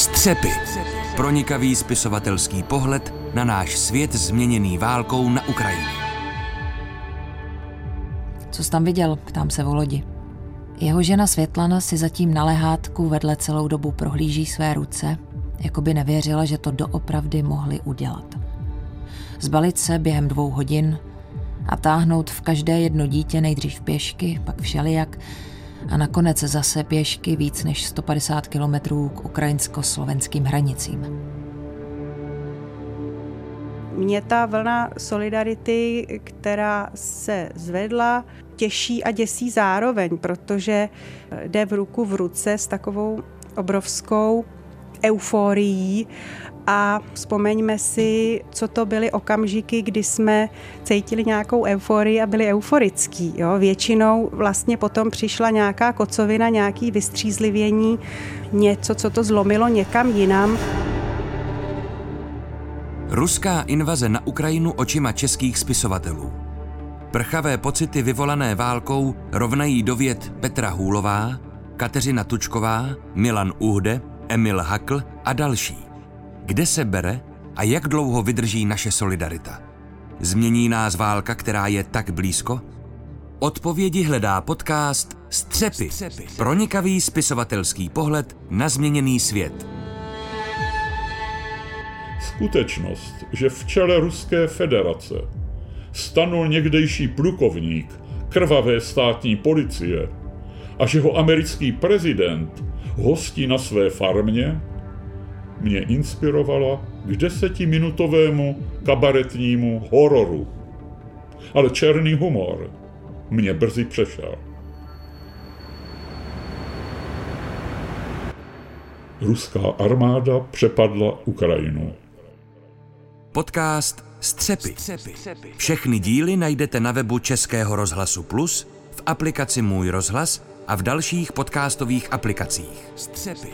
Střepy. Pronikavý spisovatelský pohled na náš svět změněný válkou na Ukrajině. Co jsi tam viděl? Ptám se Volodi. Jeho žena Světlana si zatím na lehátku vedle celou dobu prohlíží své ruce, jako by nevěřila, že to doopravdy mohli udělat. Zbalit se během dvou hodin a táhnout v každé jedno dítě nejdřív pěšky, pak všelijak a nakonec zase pěšky víc než 150 kilometrů k ukrajinsko-slovenským hranicím. Mě ta vlna solidarity, která se zvedla, těší a děsí zároveň, protože jde v ruku v ruce s takovou obrovskou euforií a vzpomeňme si, co to byly okamžiky, kdy jsme cítili nějakou euforii a byli euforický. Jo? Většinou vlastně potom přišla nějaká kocovina, nějaký vystřízlivění, něco, co to zlomilo někam jinam. Ruská invaze na Ukrajinu očima českých spisovatelů. Prchavé pocity vyvolané válkou rovnají dověd Petra Hůlová, Kateřina Tučková, Milan Uhde, Emil Hakl a další. Kde se bere a jak dlouho vydrží naše solidarita? Změní nás válka, která je tak blízko? Odpovědi hledá podcast Střepy. Pronikavý spisovatelský pohled na změněný svět. Skutečnost, že v čele Ruské federace stanul někdejší plukovník krvavé státní policie a že ho americký prezident hostí na své farmě, mě inspirovala k desetiminutovému kabaretnímu hororu. Ale černý humor mě brzy přešel. Ruská armáda přepadla Ukrajinu. Podcast Střepy. Všechny díly najdete na webu Českého rozhlasu Plus, v aplikaci Můj rozhlas a v dalších podcastových aplikacích. Střepy.